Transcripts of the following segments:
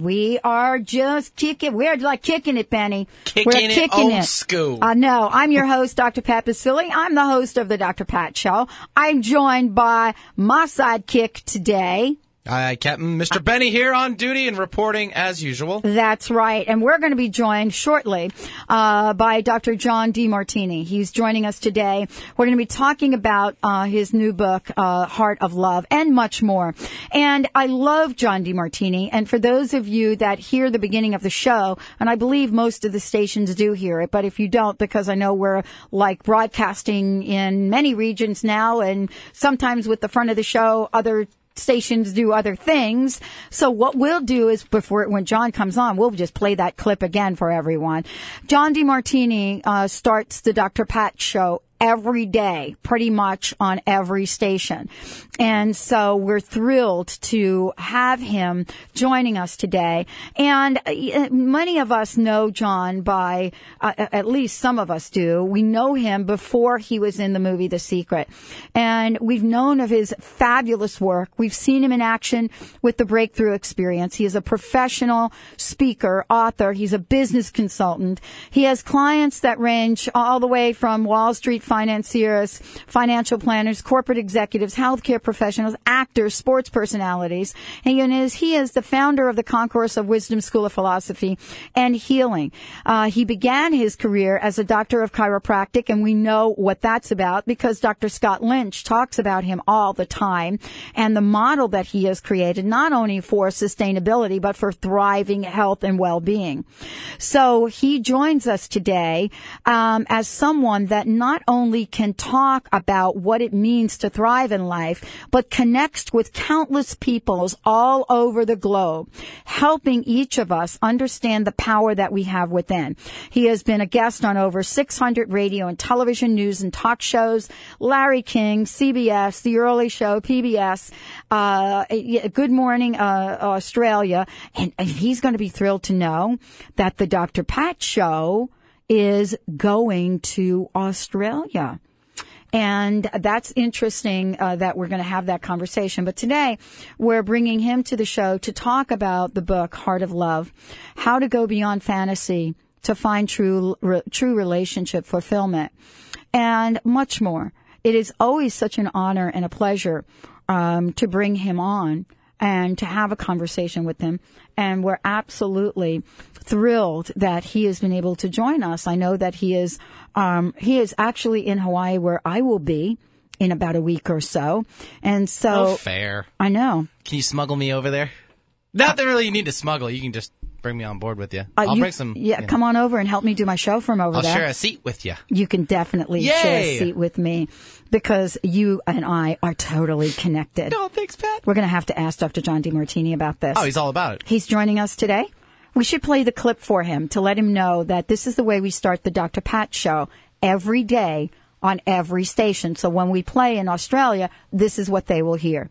we are just kicking. We're like kicking it, Penny. Kicking We're it kicking old it. school. I know. I'm your host, Dr. Pat Baccili. I'm the host of the Dr. Pat Show. I'm joined by my sidekick today. Hi, Captain. Mr. Benny here on duty and reporting as usual. That's right. And we're going to be joined shortly uh, by Dr. John DeMartini. He's joining us today. We're going to be talking about uh, his new book, uh, Heart of Love, and much more. And I love John DeMartini. And for those of you that hear the beginning of the show, and I believe most of the stations do hear it, but if you don't, because I know we're like broadcasting in many regions now, and sometimes with the front of the show, other stations do other things. So what we'll do is before when John comes on, we'll just play that clip again for everyone. John DeMartini uh, starts the Dr. Pat show every day, pretty much on every station. And so we're thrilled to have him joining us today. And uh, many of us know John by, uh, at least some of us do. We know him before he was in the movie The Secret. And we've known of his fabulous work. We've seen him in action with the Breakthrough Experience. He is a professional speaker, author. He's a business consultant. He has clients that range all the way from Wall Street financiers, financial planners, corporate executives, healthcare professionals, actors, sports personalities. And he is, he is the founder of the Concourse of Wisdom School of Philosophy and Healing. Uh, he began his career as a doctor of chiropractic, and we know what that's about because Dr. Scott Lynch talks about him all the time and the model that he has created, not only for sustainability, but for thriving health and well-being. So he joins us today um, as someone that not can talk about what it means to thrive in life, but connects with countless peoples all over the globe, helping each of us understand the power that we have within. He has been a guest on over 600 radio and television news and talk shows, Larry King, CBS, The Early Show, PBS, uh, Good Morning uh, Australia, and, and he's going to be thrilled to know that the Dr. Pat Show is going to Australia. And that's interesting uh, that we're going to have that conversation. But today we're bringing him to the show to talk about the book Heart of Love, how to go beyond fantasy to find true re- true relationship fulfillment, and much more. It is always such an honor and a pleasure um, to bring him on and to have a conversation with him. And we're absolutely thrilled that he has been able to join us. I know that he is um, he is actually in Hawaii, where I will be in about a week or so. And so, oh, fair. I know. Can you smuggle me over there? Not that really you need to smuggle. You can just bring me on board with you. Uh, I'll you, bring some. Yeah, you know, come on over and help me do my show from over there. I'll share a seat with you. You can definitely share a seat with me because you and I are totally connected. No, thanks, Pat. We're going to have to ask Dr. John DeMartini about this. Oh, he's all about it. He's joining us today. We should play the clip for him to let him know that this is the way we start the Dr. Pat show every day on every station. So when we play in Australia, this is what they will hear.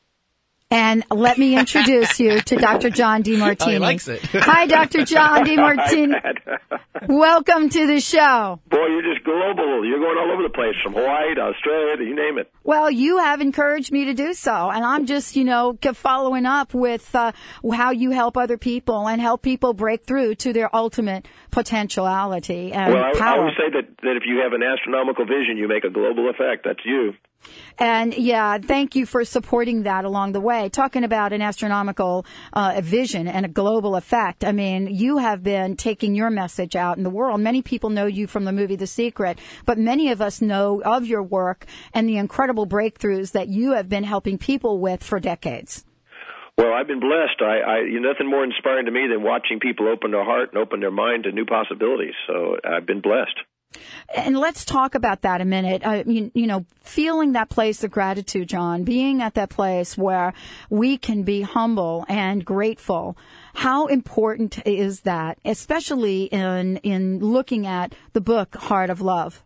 And let me introduce you to Dr. John DeMartini. Oh, he likes it. Hi, Dr. John DeMartini. Welcome to the show. Boy, you're just global. You're going all over the place from Hawaii to Australia to you name it. Well, you have encouraged me to do so, and I'm just, you know, following up with uh, how you help other people and help people break through to their ultimate potentiality and Well, I, I power. always say that, that if you have an astronomical vision, you make a global effect. That's you. And yeah, thank you for supporting that along the way. Talking about an astronomical uh, vision and a global effect. I mean, you have been taking your message out in the world. Many people know you from the movie The Secret, but many of us know of your work and the incredible breakthroughs that you have been helping people with for decades. Well, I've been blessed. I, I you nothing more inspiring to me than watching people open their heart and open their mind to new possibilities. So I've been blessed. And let's talk about that a minute. Uh, you, know, feeling that place of gratitude, John, being at that place where we can be humble and grateful. How important is that, especially in in looking at the book Heart of Love?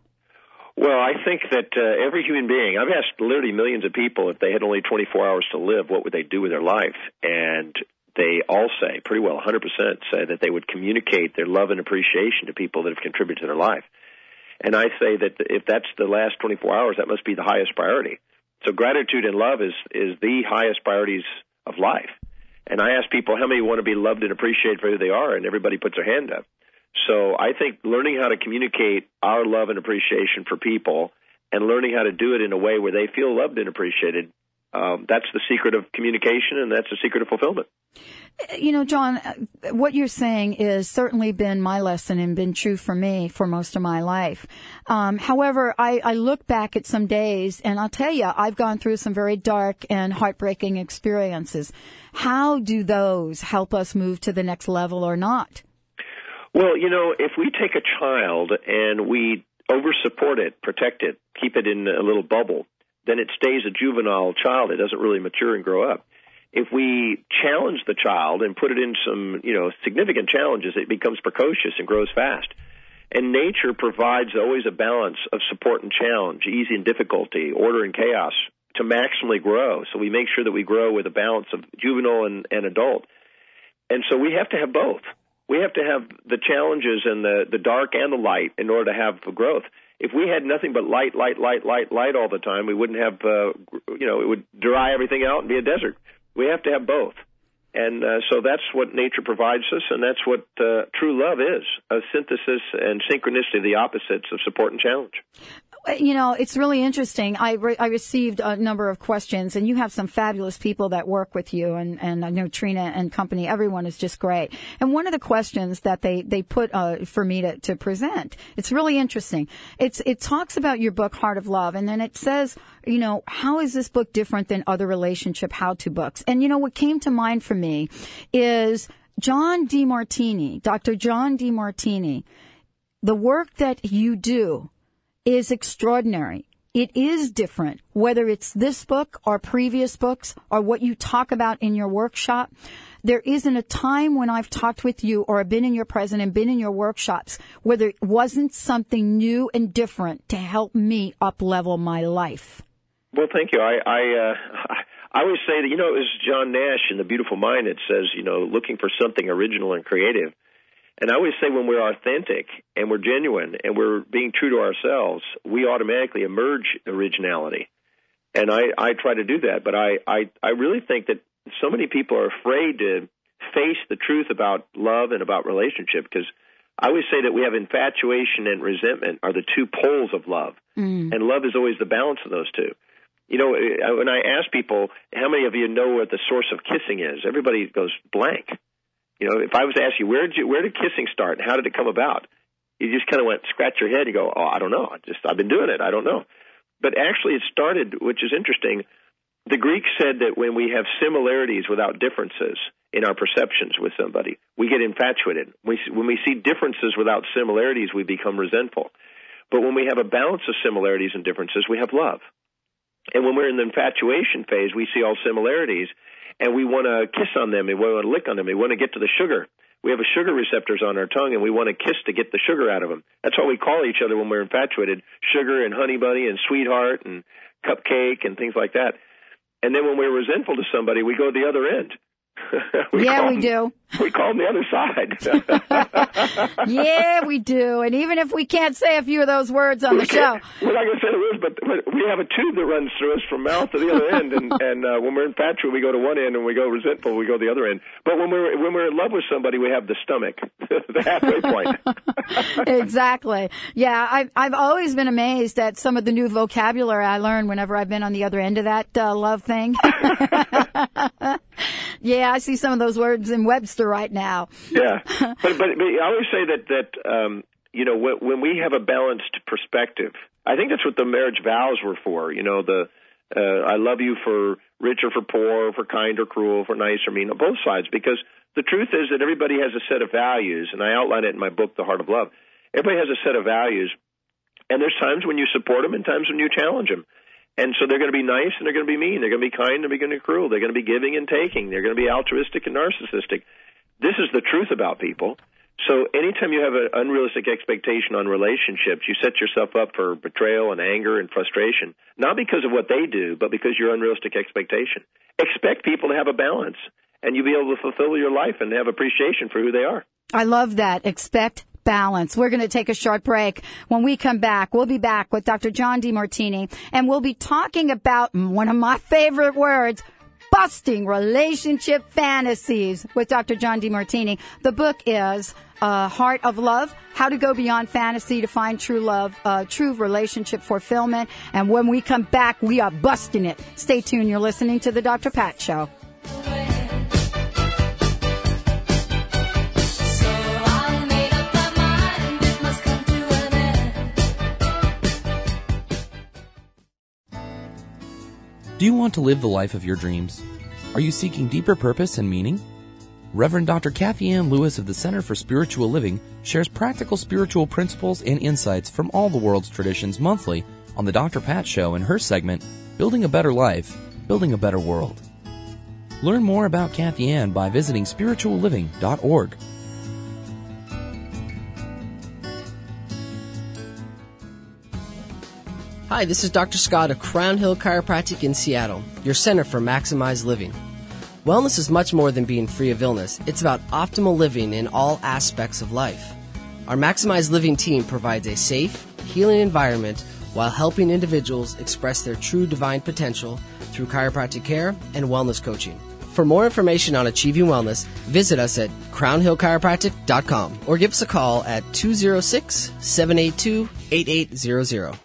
Well, I think that uh, every human being, I've asked literally millions of people if they had only 24 hours to live, what would they do with their life? And they all say, pretty well, 100% say that they would communicate their love and appreciation to people that have contributed to their life. And I say that if that's the last 24 hours, that must be the highest priority. So gratitude and love is, is the highest priorities of life. And I ask people how many want to be loved and appreciated for who they are, and everybody puts their hand up. So I think learning how to communicate our love and appreciation for people and learning how to do it in a way where they feel loved and appreciated um, that's the secret of communication and that's the secret of fulfillment. You know, John, what you're saying is certainly been my lesson and been true for me for most of my life. Um, however, I, I look back at some days and I'll tell you, I've gone through some very dark and heartbreaking experiences. How do those help us move to the next level or not? Well, you know, if we take a child and we over support it, protect it, keep it in a little bubble, then it stays a juvenile child. It doesn't really mature and grow up. If we challenge the child and put it in some, you know, significant challenges, it becomes precocious and grows fast. And nature provides always a balance of support and challenge, easy and difficulty, order and chaos to maximally grow. So we make sure that we grow with a balance of juvenile and, and adult. And so we have to have both. We have to have the challenges and the, the dark and the light in order to have growth if we had nothing but light, light, light, light, light all the time, we wouldn't have, uh, you know, it would dry everything out and be a desert. We have to have both. And uh, so that's what nature provides us, and that's what uh, true love is a synthesis and synchronicity, the opposites of support and challenge you know, it's really interesting. I, re- I received a number of questions, and you have some fabulous people that work with you, and, and I know Trina and company. Everyone is just great. And one of the questions that they they put uh, for me to, to present, it's really interesting. It's it talks about your book Heart of Love, and then it says, you know, how is this book different than other relationship how to books? And you know, what came to mind for me is John Demartini, Dr. John Demartini. The work that you do is extraordinary. It is different, whether it's this book or previous books or what you talk about in your workshop. There isn't a time when I've talked with you or been in your presence and been in your workshops where there wasn't something new and different to help me up level my life. Well, thank you. I, I, uh, I always say that, you know, it was John Nash in The Beautiful Mind. It says, you know, looking for something original and creative. And I always say when we're authentic and we're genuine and we're being true to ourselves, we automatically emerge originality. And I, I try to do that, but I, I, I really think that so many people are afraid to face the truth about love and about relationship because I always say that we have infatuation and resentment are the two poles of love, mm. and love is always the balance of those two. You know, when I ask people, how many of you know what the source of kissing is? Everybody goes blank. You know, if I was to ask you where did you where did kissing start and how did it come about, you just kind of went scratch your head. You go, oh, I don't know. I just I've been doing it. I don't know. But actually, it started, which is interesting. The Greeks said that when we have similarities without differences in our perceptions with somebody, we get infatuated. We, when we see differences without similarities, we become resentful. But when we have a balance of similarities and differences, we have love. And when we're in the infatuation phase, we see all similarities and we want to kiss on them and we want to lick on them. We want to get to the sugar. We have a sugar receptors on our tongue and we want to kiss to get the sugar out of them. That's what we call each other when we're infatuated. Sugar and honey bunny and sweetheart and cupcake and things like that. And then when we're resentful to somebody, we go to the other end we yeah, we them, do. We call them the other side. yeah, we do. And even if we can't say a few of those words on the show, We're not going to say the words, but, but we have a tube that runs through us from mouth to the other end, and and uh, when we're infatuated, we go to one end, and when we go resentful, we go to the other end. But when we're when we're in love with somebody, we have the stomach, the halfway point. exactly. Yeah, I've I've always been amazed at some of the new vocabulary I learn whenever I've been on the other end of that uh, love thing. yeah, I see some of those words in Webster right now. yeah, but, but but I always say that that um, you know when, when we have a balanced perspective, I think that's what the marriage vows were for. You know, the uh, I love you for rich or for poor, for kind or cruel, for nice or mean, on both sides. Because the truth is that everybody has a set of values, and I outline it in my book, The Heart of Love. Everybody has a set of values, and there's times when you support them and times when you challenge them. And so they're going to be nice and they're going to be mean. They're going to be kind and they're going to be cruel. They're going to be giving and taking. They're going to be altruistic and narcissistic. This is the truth about people. So anytime you have an unrealistic expectation on relationships, you set yourself up for betrayal and anger and frustration, not because of what they do, but because your unrealistic expectation. Expect people to have a balance and you'll be able to fulfill your life and have appreciation for who they are. I love that. Expect balance. We're going to take a short break. When we come back, we'll be back with Dr. John DeMartini and we'll be talking about one of my favorite words, busting relationship fantasies with Dr. John DeMartini. The book is uh, Heart of Love, How to Go Beyond Fantasy to Find True Love, uh, True Relationship Fulfillment. And when we come back, we are busting it. Stay tuned. You're listening to The Dr. Pat Show. Do you want to live the life of your dreams? Are you seeking deeper purpose and meaning? Reverend Dr. Kathianne Lewis of the Center for Spiritual Living shares practical spiritual principles and insights from all the world's traditions monthly on the Dr. Pat Show in her segment, Building a Better Life, Building a Better World. Learn more about Kathy Ann by visiting spiritualliving.org. Hi, this is Dr. Scott of Crown Hill Chiropractic in Seattle, your center for maximized living. Wellness is much more than being free of illness. It's about optimal living in all aspects of life. Our Maximized Living team provides a safe, healing environment while helping individuals express their true divine potential through chiropractic care and wellness coaching. For more information on achieving wellness, visit us at crownhillchiropractic.com or give us a call at 206 782 8800.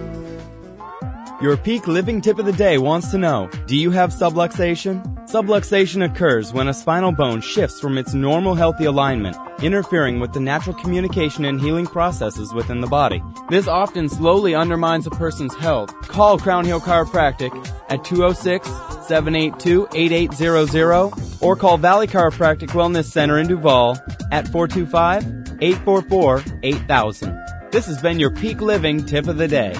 Your peak living tip of the day wants to know, do you have subluxation? Subluxation occurs when a spinal bone shifts from its normal healthy alignment, interfering with the natural communication and healing processes within the body. This often slowly undermines a person's health. Call Crown Hill Chiropractic at 206-782-8800 or call Valley Chiropractic Wellness Center in Duvall at 425-844-8000. This has been your peak living tip of the day.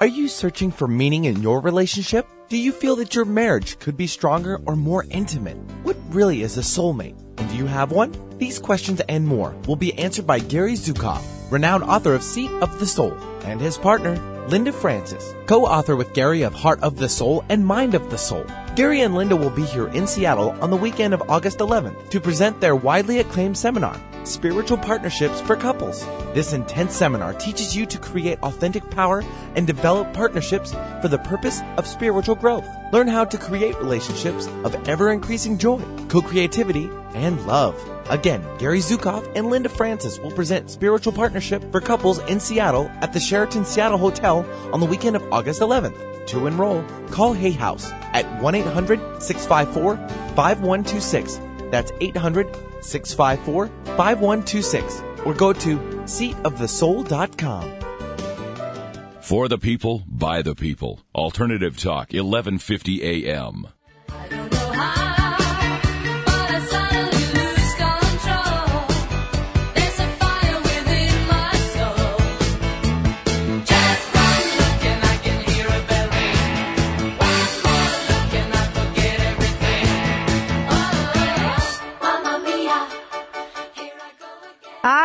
Are you searching for meaning in your relationship? Do you feel that your marriage could be stronger or more intimate? What really is a soulmate? And do you have one? These questions and more will be answered by Gary Zukav, renowned author of Seat of the Soul, and his partner, Linda Francis, co-author with Gary of Heart of the Soul and Mind of the Soul. Gary and Linda will be here in Seattle on the weekend of August 11th to present their widely acclaimed seminar, Spiritual Partnerships for Couples. This intense seminar teaches you to create authentic power and develop partnerships for the purpose of spiritual growth. Learn how to create relationships of ever increasing joy, co-creativity, and love. Again, Gary Zukav and Linda Francis will present Spiritual Partnership for Couples in Seattle at the Sheraton Seattle Hotel on the weekend of August 11th. To enroll, call Hay House at 1-800-654-5126. That's 800-654-5126. Or go to seatofthesoul.com. For the people, by the people. Alternative Talk, 1150 AM.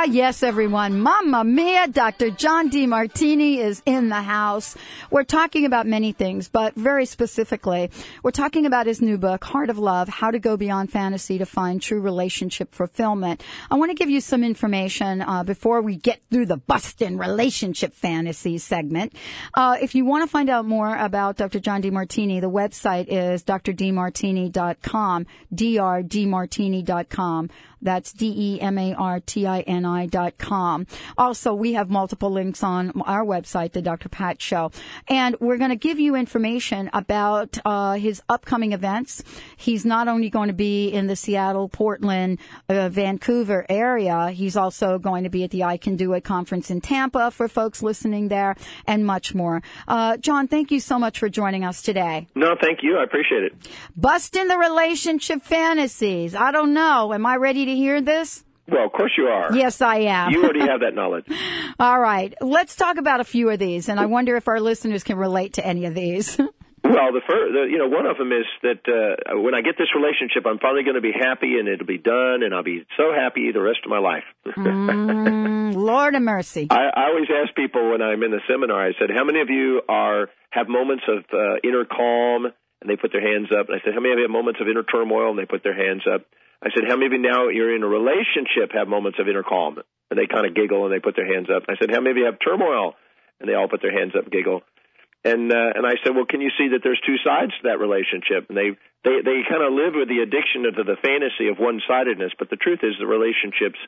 Yes, everyone. Mamma mia, Dr. John Demartini is in the house. We're talking about many things, but very specifically, we're talking about his new book, Heart of Love, How to Go Beyond Fantasy to Find True Relationship Fulfillment. I want to give you some information uh, before we get through the bustin' relationship fantasy segment. Uh, if you want to find out more about Dr. John Demartini, the website is drdemartini.com, drdemartini.com. That's E D-E-M-A-R-T-I-N-I dot com. Also, we have multiple links on our website, The Dr. Pat Show. And we're going to give you information about uh, his upcoming events. He's not only going to be in the Seattle, Portland, uh, Vancouver area, he's also going to be at the I Can Do It conference in Tampa for folks listening there and much more. Uh, John, thank you so much for joining us today. No, thank you. I appreciate it. Busting the relationship fantasies. I don't know. Am I ready to hear this? Well, of course you are. Yes, I am. You already have that knowledge. All right. Let's talk about a few of these, and I wonder if our listeners can relate to any of these. Well, the first, the, you know, one of them is that uh, when I get this relationship, I'm finally going to be happy, and it'll be done, and I'll be so happy the rest of my life. mm, Lord of mercy. I, I always ask people when I'm in the seminar. I said, "How many of you are have moments of uh, inner calm?" And they put their hands up. And I said, "How many of you have moments of inner turmoil?" And they put their hands up. I said, "How many of you now you're in a relationship have moments of inner calm?" And they kind of giggle and they put their hands up. I said, "How many of you have turmoil?" And they all put their hands up giggle. And uh, and I said, well, can you see that there's two sides to that relationship? And they they they kind of live with the addiction to the fantasy of one sidedness. But the truth is, the relationships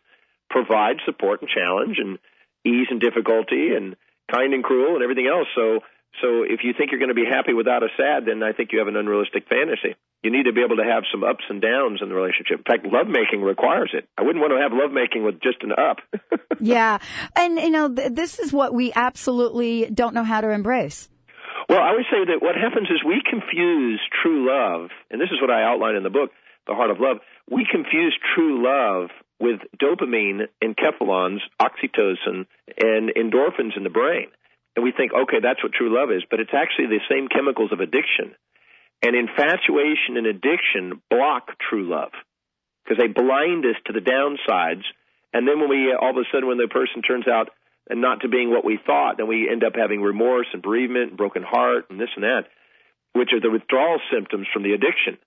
provide support and challenge and ease and difficulty and kind and cruel and everything else. So so if you think you're going to be happy without a sad, then I think you have an unrealistic fantasy. You need to be able to have some ups and downs in the relationship. In fact, lovemaking requires it. I wouldn't want to have lovemaking with just an up. yeah. And, you know, th- this is what we absolutely don't know how to embrace. Well, I would say that what happens is we confuse true love, and this is what I outline in the book, The Heart of Love. We confuse true love with dopamine, and enkephalins, oxytocin, and endorphins in the brain. And we think, okay, that's what true love is, but it's actually the same chemicals of addiction. And infatuation and addiction block true love because they blind us to the downsides. And then when we, all of a sudden, when the person turns out not to being what we thought, then we end up having remorse and bereavement and broken heart and this and that, which are the withdrawal symptoms from the addiction.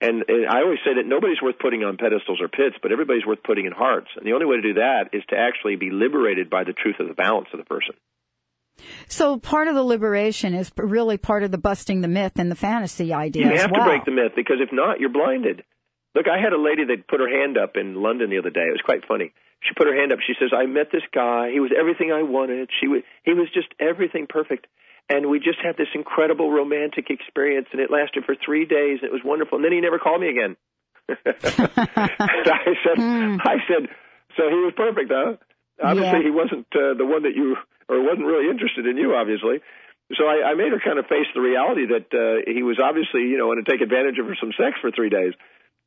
And, and I always say that nobody's worth putting on pedestals or pits, but everybody's worth putting in hearts. And the only way to do that is to actually be liberated by the truth of the balance of the person. So part of the liberation is really part of the busting the myth and the fantasy idea. You have well. to break the myth because if not, you're blinded. Look, I had a lady that put her hand up in London the other day. It was quite funny. She put her hand up. She says, "I met this guy. He was everything I wanted. She was, he was just everything perfect." And we just had this incredible romantic experience, and it lasted for three days. And it was wonderful. And then he never called me again. I said, I said, so he was perfect, huh? Obviously, Yeah. he wasn't uh, the one that you, or wasn't really interested in you, obviously. So I, I made her kind of face the reality that uh, he was obviously, you know, going to take advantage of her some sex for three days.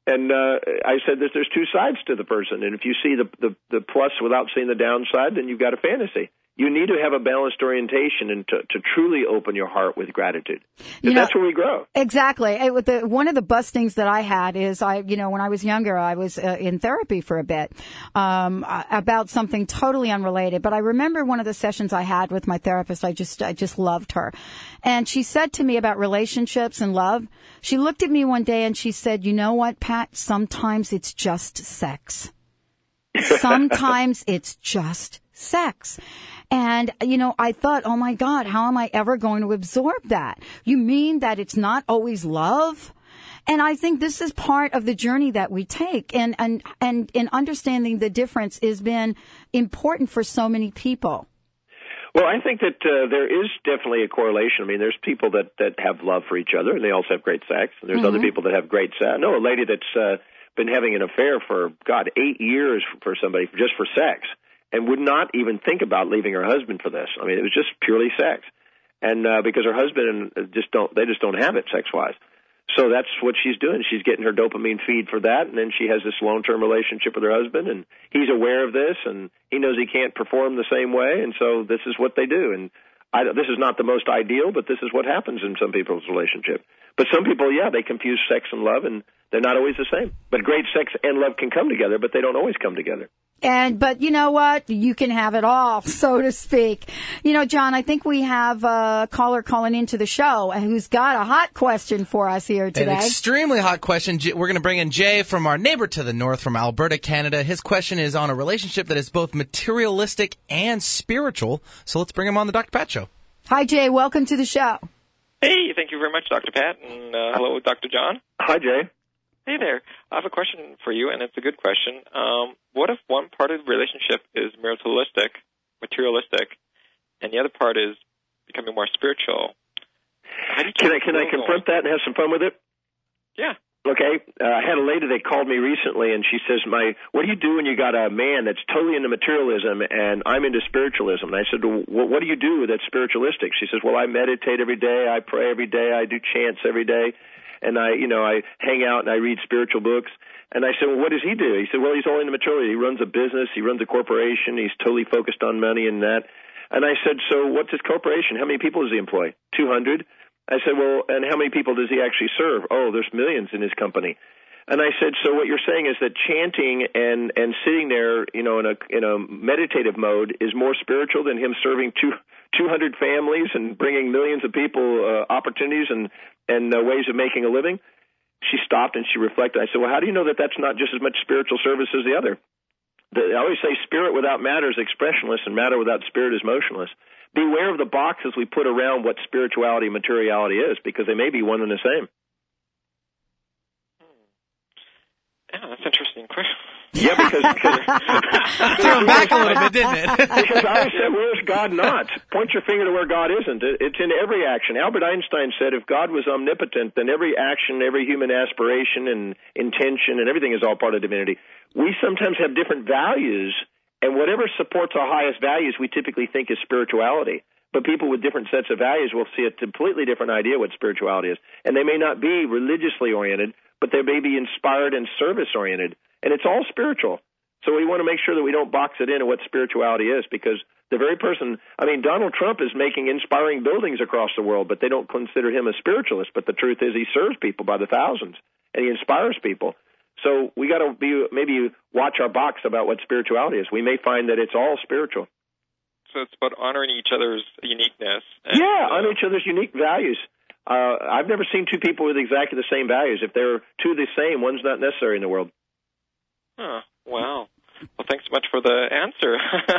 And uh, I said that there's two sides to the person, and if you see the, the the plus without seeing the downside, then you've got a fantasy. You need to have a balanced orientation and to, to truly open your heart with gratitude. You know- that's where we grow. Exactly. It, with the, one of the bustings that I had is I, you know, when I was younger, I was uh, in therapy for a bit um, about something totally unrelated. But I remember one of the sessions I had with my therapist. I just, I just loved her, and she said to me about relationships and love. She looked at me one day and she said, "You know what, Pat? Sometimes it's just sex." Sometimes it's just sex. And, you know, I thought, oh my God, how am I ever going to absorb that? You mean that it's not always love? And I think this is part of the journey that we take and, and, and in understanding the difference has been important for so many people. Well, I think that uh, there is definitely a correlation. I mean, there's people that that have love for each other, and they also have great sex. And there's other people that have great sex. I know a lady that's uh, been having an affair for God eight years for somebody just for sex, and would not even think about leaving her husband for this. I mean, it was just purely sex, and uh, because her husband and just don't they just don't have it sex wise. So that's what she's doing. She's getting her dopamine feed for that, and then she has this long-term relationship with her husband, and he's aware of this, and he knows he can't perform the same way, and so this is what they do. And I, this is not the most ideal, but this is what happens in some people's relationship. But some people, yeah, they confuse sex and love, and they're not always the same. But great sex and love can come together, but they don't always come together. And, but you know what? You can have it all, so to speak. You know, John, I think we have a caller calling into the show who's got a hot question for us here today. An today. extremely hot question. We're going to bring in Jay from our neighbor to the north from Alberta, Canada. His question is on a relationship that is both materialistic and spiritual. So let's bring him on the Dr. Pat Show. Hi, Jay. Welcome to the show. Hey, thank you very much, Dr. Pat, and uh, hello, Dr. John. Hi, Jay. Hey there. I have a question for you, and it's a good question. Um, what if one part of the relationship is materialistic, materialistic, and the other part is becoming more spiritual? How do you Can I can I confront that and have some fun with it? Yeah. Okay, uh, I had a lady that called me recently, and she says, "My, what do you do when you got a man that's totally into materialism and I'm into spiritualism?" And I said, well, "What do you do that's spiritualistic?" She says, "Well, I meditate every day, I pray every day, I do chants every day, and I, you know, I hang out and I read spiritual books." And I said, "Well, what does he do?" He said, "Well, he's all into materialism. He runs a business, he runs a corporation, he's totally focused on money and that." And I said, "So what's his corporation? How many people does he employ? Two hundred? I said, well, and how many people does he actually serve? Oh, there's millions in his company. And I said, so what you're saying is that chanting and and sitting there, you know, in a in a meditative mode is more spiritual than him serving two 200 families and bringing millions of people uh, opportunities and and uh, ways of making a living. She stopped and she reflected. I said, well, how do you know that that's not just as much spiritual service as the other? The, I always say spirit without matter is expressionless and matter without spirit is motionless. Beware of the boxes we put around what spirituality and materiality is because they may be one and the same. Yeah, that's interesting. question. Yeah, because, because Threw him back a little bit, didn't it? because I said, where's God not? Point your finger to where God isn't. It- It's in every action. Albert Einstein said if God was omnipotent, then every action, every human aspiration and intention and everything is all part of divinity. We sometimes have different values, and whatever supports our highest values, we typically think is spirituality. But people with different sets of values will see a completely different idea what spirituality is. And they may not be religiously oriented, but they may be inspired and service oriented. And it's all spiritual. So we want to make sure that we don't box it into what spirituality is because the very person, I mean, Donald Trump is making inspiring buildings across the world, but they don't consider him a spiritualist. But the truth is he serves people by the thousands and he inspires people. So we got to be maybe watch our box about what spirituality is. We may find that it's all spiritual. So it's about honoring each other's uniqueness. And, Yeah, uh, honor each other's unique values. Uh, I've never seen two people with exactly the same values. If they're two the same, one's not necessary in the world. Huh, wow. Well, thanks so much for the answer.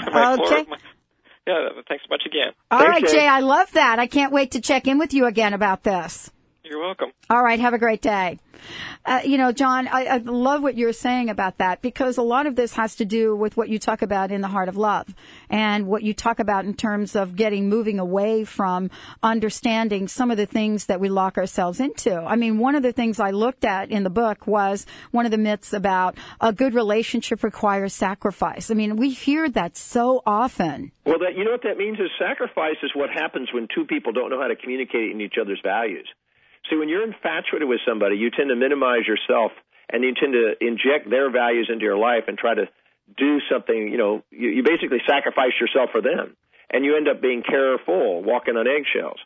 My floor- Okay. my- yeah, thanks so much again. All Thanks, right, Jay. Jay, I love that. I can't wait to check in with you again about this. You're welcome. All right, have a great day. Uh, you know, John, I, I love what you're saying about that because a lot of this has to do with what you talk about in the heart of love and what you talk about in terms of getting moving away from understanding some of the things that we lock ourselves into. I mean, one of the things I looked at in the book was one of the myths about a good relationship requires sacrifice. I mean, we hear that so often. Well, that you know what that means is sacrifice is what happens when two people don't know how to communicate in each other's values. See, when you're infatuated with somebody, you tend to minimize yourself and you tend to inject their values into your life and try to do something. You know, you, you basically sacrifice yourself for them, and you end up being careful, walking on eggshells.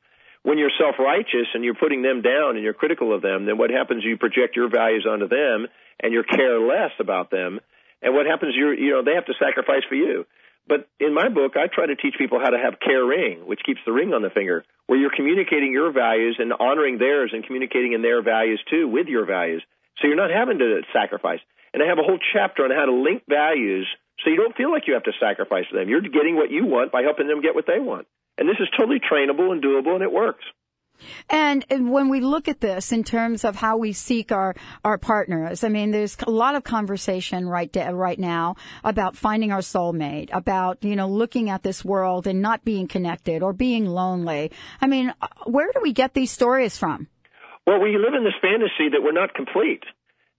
When you're self-righteous and you're putting them down and you're critical of them, then what happens? You project your values onto them, and you're careless about them. And what happens? You're, you know, they have to sacrifice for you. But in my book, I try to teach people how to have care ring, which keeps the ring on the finger, where you're communicating your values and honoring theirs and communicating in their values too with your values. So you're not having to sacrifice. And I have a whole chapter on how to link values so you don't feel like you have to sacrifice them. You're getting what you want by helping them get what they want. And this is totally trainable and doable and it works. And when we look at this in terms of how we seek our, our partners, I mean, there's a lot of conversation right de- right now about finding our soulmate, about you know looking at this world and not being connected or being lonely. I mean, uh, where do we get these stories from? Well, we live in this fantasy that we're not complete,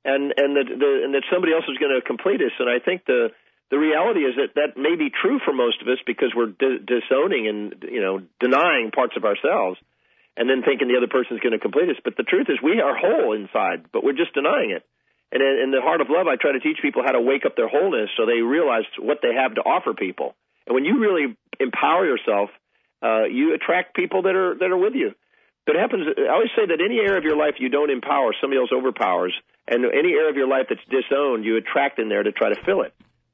and and that the, and that somebody else is going to complete us. And I think the the reality is that that may be true for most of us because we're di- disowning and you know denying parts of ourselves, and then thinking the other person's going to complete us. But the truth is, we are whole inside, but we're just denying it. And in, in the heart of love, I try to teach people how to wake up their wholeness so they realize what they have to offer people. And when you really empower yourself, uh, you attract people that are that are with you. But it happens. I always say that any area of your life you don't empower, somebody else overpowers, and any area of your life that's disowned, you attract in there to try to fill it.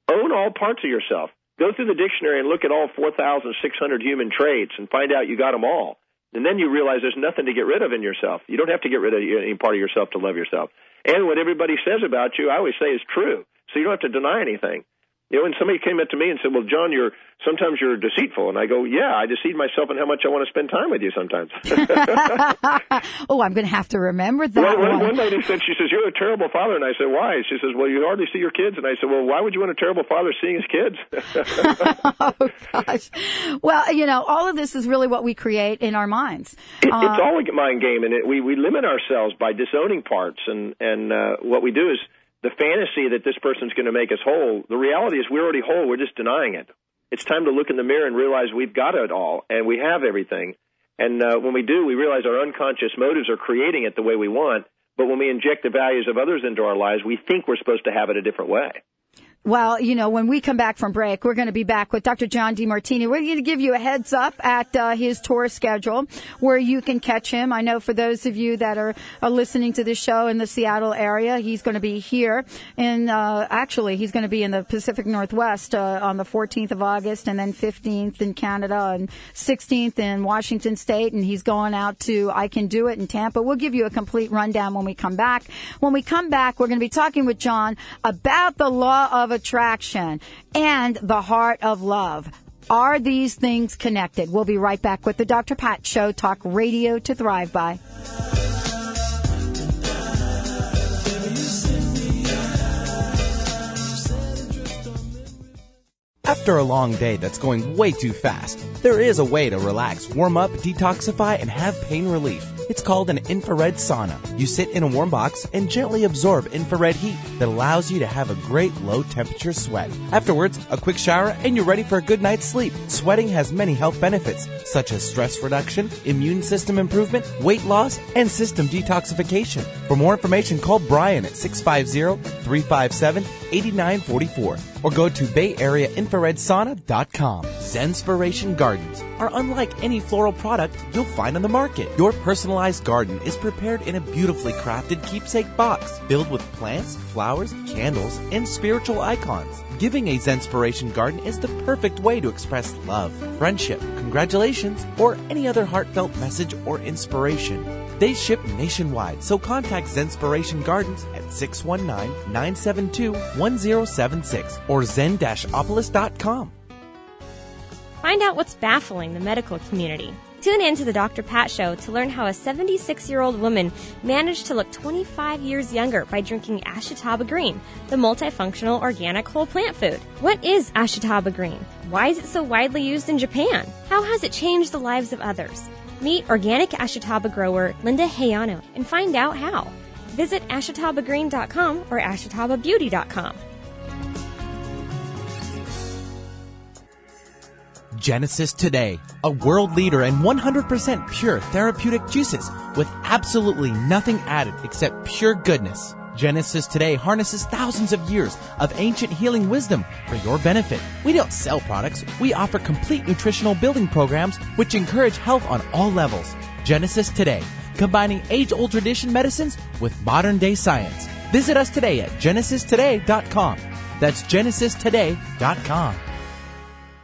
Own all parts of yourself. Go through the dictionary and look at all 4,600 human traits and find out you got them all. And then you realize there's nothing to get rid of in yourself. You don't have to get rid of any part of yourself to love yourself. And what everybody says about you, I always say is true. So you don't have to deny anything. You know, when somebody came up to me and said, "Well, John, you're sometimes you're deceitful," and I go, "Yeah, I deceive myself and how much I want to spend time with you sometimes." oh, I'm going to have to remember that Well, one, one. lady said, she says, you're a terrible father. And I said, why? She says, well, you hardly see your kids. And I said, well, why would you want a terrible father seeing his kids? oh gosh. Well, you know, all of this is really what we create in our minds. It, Uh, it's all a mind game, and it, we we limit ourselves by disowning parts, and and uh, what we do is the fantasy that this person's going to make us whole. The reality is we're already whole. We're just denying it. It's time to look in the mirror and realize we've got it all, and we have everything. And uh, when we do, we realize our unconscious motives are creating it the way we want. But when we inject the values of others into our lives, we think we're supposed to have it a different way. Well, you know, when we come back from break, we're going to be back with Dr. John DeMartini. We're going to give you a heads up at uh, his tour schedule where you can catch him. I know for those of you that are, are listening to this show in the Seattle area, he's going to be here. And uh, actually, he's going to be in the Pacific Northwest uh, on the 14th of August and then 15th in Canada and 16th in Washington State. And he's going out to I Can Do It in Tampa. We'll give you a complete rundown when we come back. When we come back, we're going to be talking with John about the law of attraction and the heart of love. Are these things connected? We'll be right back with the Dr. Pat Show, talk radio to thrive by. After a long day that's going way too fast, there is a way to relax, warm up, detoxify, and have pain relief. It's called an infrared sauna. You sit in a warm box and gently absorb infrared heat that allows you to have a great low temperature sweat. Afterwards, a quick shower and you're ready for a good night's sleep. Sweating has many health benefits, such as stress reduction, immune system improvement, weight loss, and system detoxification. For more information, call Brian at 650-357-8944 or go to bayareainfraredsauna.com. Zenspiration Gardens are unlike any floral product you'll find on the market. Your personalized garden is prepared in a beautifully crafted keepsake box filled with plants, flowers, candles, and spiritual icons. Giving a Zenspiration garden is the perfect way to express love, friendship, congratulations, or any other heartfelt message or inspiration. They ship nationwide, so contact Zenspiration Gardens at 619-972-1076 or zen-opolis.com. Find out what's baffling the medical community. Tune in to the Dr. Pat Show to learn how a 76 year old woman managed to look 25 years younger by drinking Ashitaba Green, the multifunctional organic whole plant food. What is Ashitaba Green? Why is it so widely used in Japan? How has it changed the lives of others? Meet organic Ashitaba grower Linda Hayano and find out how. Visit ashitabagreen.com or ashitababeauty.com. Genesis Today, a world leader in 100% pure therapeutic juices with absolutely nothing added except pure goodness. Genesis Today harnesses thousands of years of ancient healing wisdom for your benefit. We don't sell products, we offer complete nutritional building programs which encourage health on all levels. Genesis Today, combining age old tradition medicines with modern day science. Visit us today at genesistoday.com. That's genesistoday.com.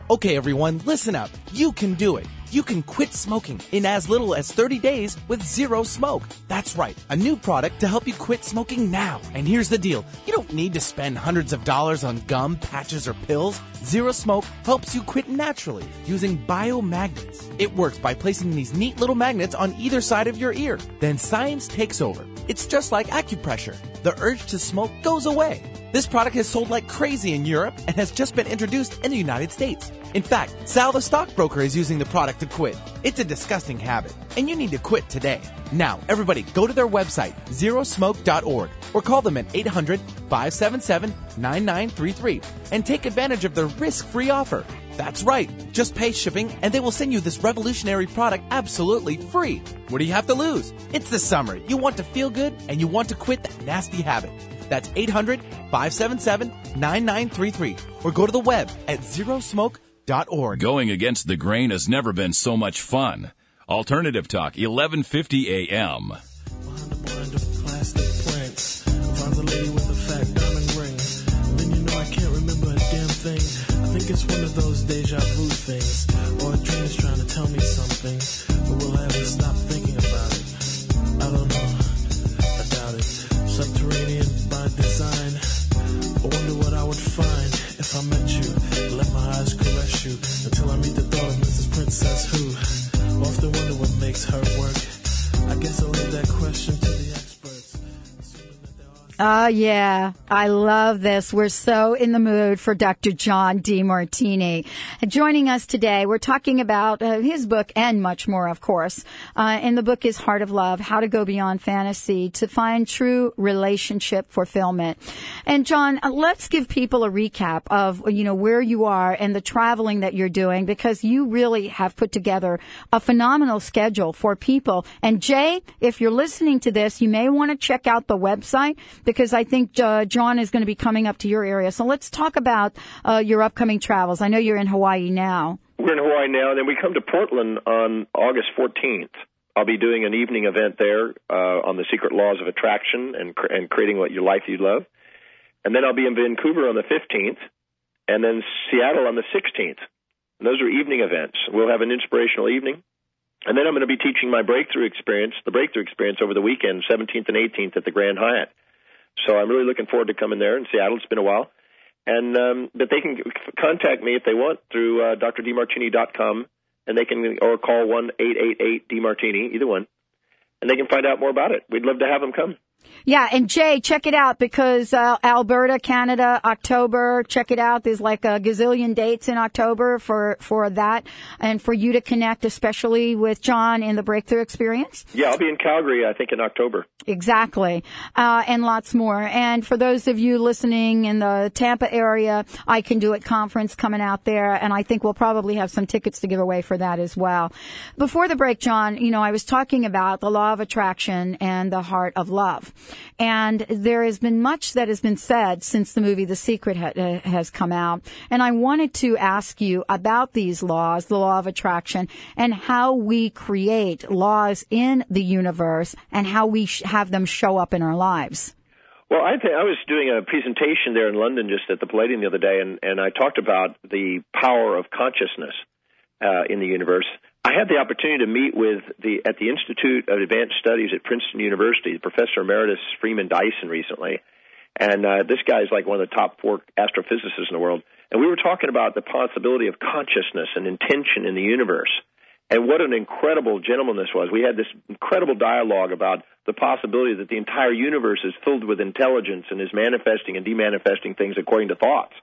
Okay, everyone, listen up. You can do it. You can quit smoking in as little as 30 days with zero smoke. That's right, a new product to help you quit smoking now. And here's the deal you don't need to spend hundreds of dollars on gum, patches, or pills. Zero Smoke helps you quit naturally using biomagnets. It works by placing these neat little magnets on either side of your ear. Then science takes over. It's just like acupressure. The urge to smoke goes away. This product has sold like crazy in Europe and has just been introduced in the United States. In fact, Sal the stockbroker is using the product to quit. It's a disgusting habit, and you need to quit today. Now, everybody, go to their website, zerosmoke.org, or call them at 800 577 9933 and take advantage of their risk free offer. That's right, just pay shipping and they will send you this revolutionary product absolutely free. What do you have to lose? It's the summer. You want to feel good and you want to quit that nasty habit. That's 800 577 9933 or go to the web at zerosmoke.org. Going against the grain has never been so much fun. Alternative Talk, 1150 AM. plastic prints. Finds a lady with a fat diamond ring. Then you know I can't remember a damn it's one of those deja vu things, or a dream is trying to tell me something, but will I ever stop thinking about it? I don't know. I doubt it. Subterranean by design. I wonder what I would find if I met you. Let my eyes caress you until I meet the thought of Mrs. Princess Who. Often wonder what makes her work. I guess I'll leave that question to. Oh, yeah. I love this. We're so in the mood for Dr. John Demartini. Joining us today, we're talking about uh, his book and much more, of course. Uh, and the book is Heart of Love, How to Go Beyond Fantasy to Find True Relationship Fulfillment. And John, uh, let's give people a recap of, you know, where you are and the traveling that you're doing because you really have put together a phenomenal schedule for people. And Jay, if you're listening to this, you may want to check out the website because I think uh, John is going to be coming up to your area. So let's talk about uh, your upcoming travels. I know you're in Hawaii now. We're in Hawaii now, and then we come to Portland on August 14th. I'll be doing an evening event there uh, on the secret laws of attraction and cr- and creating what your life you love. And then I'll be in Vancouver on the 15th, and then Seattle on the 16th. And those are evening events. We'll have an inspirational evening. And then I'm going to be teaching my breakthrough experience, the breakthrough experience over the weekend, 17th and 18th at the Grand Hyatt. So I'm really looking forward to coming there in Seattle. It's been a while. And um, but they can contact me if they want through uh, drdemartini.com, and they can or call one eight eight eight demartini, either one, and they can find out more about it. We'd love to have them come. Yeah, and Jay, check it out because uh, Alberta, Canada, October. Check it out. There's like a gazillion dates in October for for that, and for you to connect, especially with John in the Breakthrough Experience. Yeah, I'll be in Calgary, I think, in October. Exactly, uh, and lots more. And for those of you listening in the Tampa area, I Can Do It conference coming out there, and I think we'll probably have some tickets to give away for that as well. Before the break, John, you know, I was talking about the law of attraction and the heart of love. And there has been much that has been said since the movie The Secret ha- uh, has come out. And I wanted to ask you about these laws, the law of attraction, and how we create laws in the universe and how we sh- have them show up in our lives. Well, I think I was doing a presentation there in London just at the Palladium the other day, and, and I talked about the power of consciousness uh, in the universe. I had the opportunity to meet with the at the Institute of Advanced Studies at Princeton University, Professor Emeritus Freeman Dyson recently, and uh, this guy is like one of the top four astrophysicists in the world. And we were talking about the possibility of consciousness and intention in the universe. And what an incredible gentleman this was. We had this incredible dialogue about the possibility that the entire universe is filled with intelligence and is manifesting and demanifesting things according to thoughts.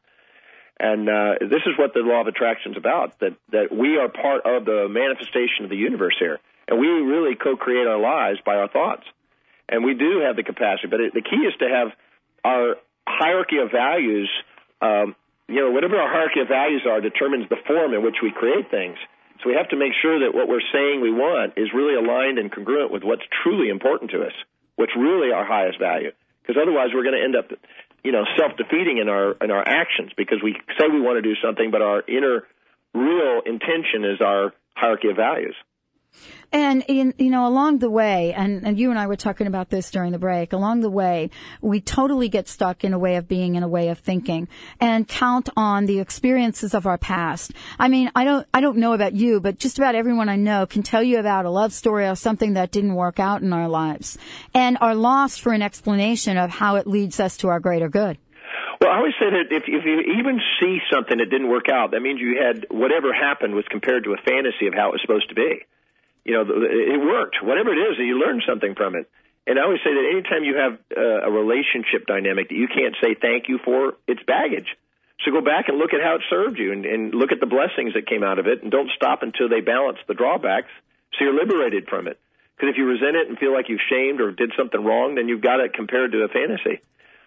And uh, this is what the law of attraction is about that, that we are part of the manifestation of the universe here. And we really co create our lives by our thoughts. And we do have the capacity. But it, the key is to have our hierarchy of values, um, you know, whatever our hierarchy of values are determines the form in which we create things. So we have to make sure that what we're saying we want is really aligned and congruent with what's truly important to us, what's really our highest value. Because otherwise, we're going to end up, you know, self-defeating in our in our actions because we say we want to do something, but our inner real intention is our hierarchy of values. And in, you know, along the way, and, and you and I were talking about this during the break, along the way, we totally get stuck in a way of being, in a way of thinking, and count on the experiences of our past. I mean, I don't, I don't know about you, but just about everyone I know can tell you about a love story or something that didn't work out in our lives, and are lost for an explanation of how it leads us to our greater good. Well, I always say that if, if you even see something that didn't work out, that means you had whatever happened was compared to a fantasy of how it was supposed to be. You know, it worked. Whatever it is, you learned something from it. And I always say that anytime you have uh, a relationship dynamic that you can't say thank you for, it's baggage. So go back and look at how it served you and, and look at the blessings that came out of it and don't stop until they balance the drawbacks so you're liberated from it. Because if you resent it and feel like you've shamed or did something wrong, then you've got it compared to a fantasy.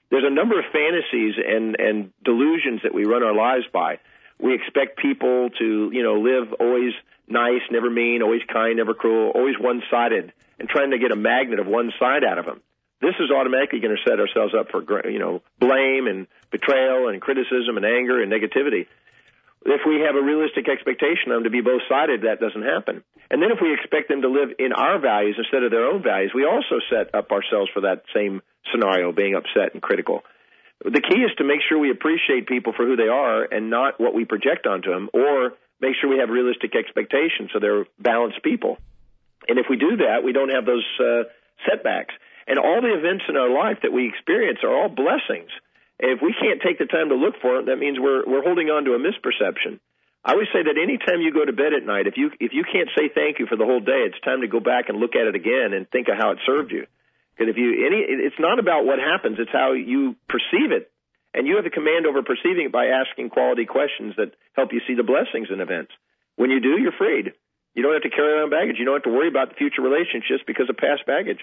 There's a number of fantasies and, and delusions that we run our lives by. We expect people to, you know, live always nice, never mean, always kind, never cruel, always one-sided, and trying to get a magnet of one side out of them. This is automatically going to set ourselves up for, you know, blame and betrayal and criticism and anger and negativity. If we have a realistic expectation of them to be both sided, that doesn't happen. And then if we expect them to live in our values instead of their own values, we also set up ourselves for that same scenario, being upset and critical. The key is to make sure we appreciate people for who they are and not what we project onto them, or make sure we have realistic expectations so they're balanced people. And if we do that, we don't have those uh, setbacks. And all the events in our life that we experience are all blessings. And If we can't take the time to look for it, that means we're we're holding on to a misperception. I always say that anytime you go to bed at night, if you if you can't say thank you for the whole day, it's time to go back and look at it again and think of how it served you. Because if you any, it's not about what happens; it's how you perceive it, and you have the command over perceiving it by asking quality questions that help you see the blessings in events. When you do, you're freed. You don't have to carry around baggage. You don't have to worry about the future relationships because of past baggage.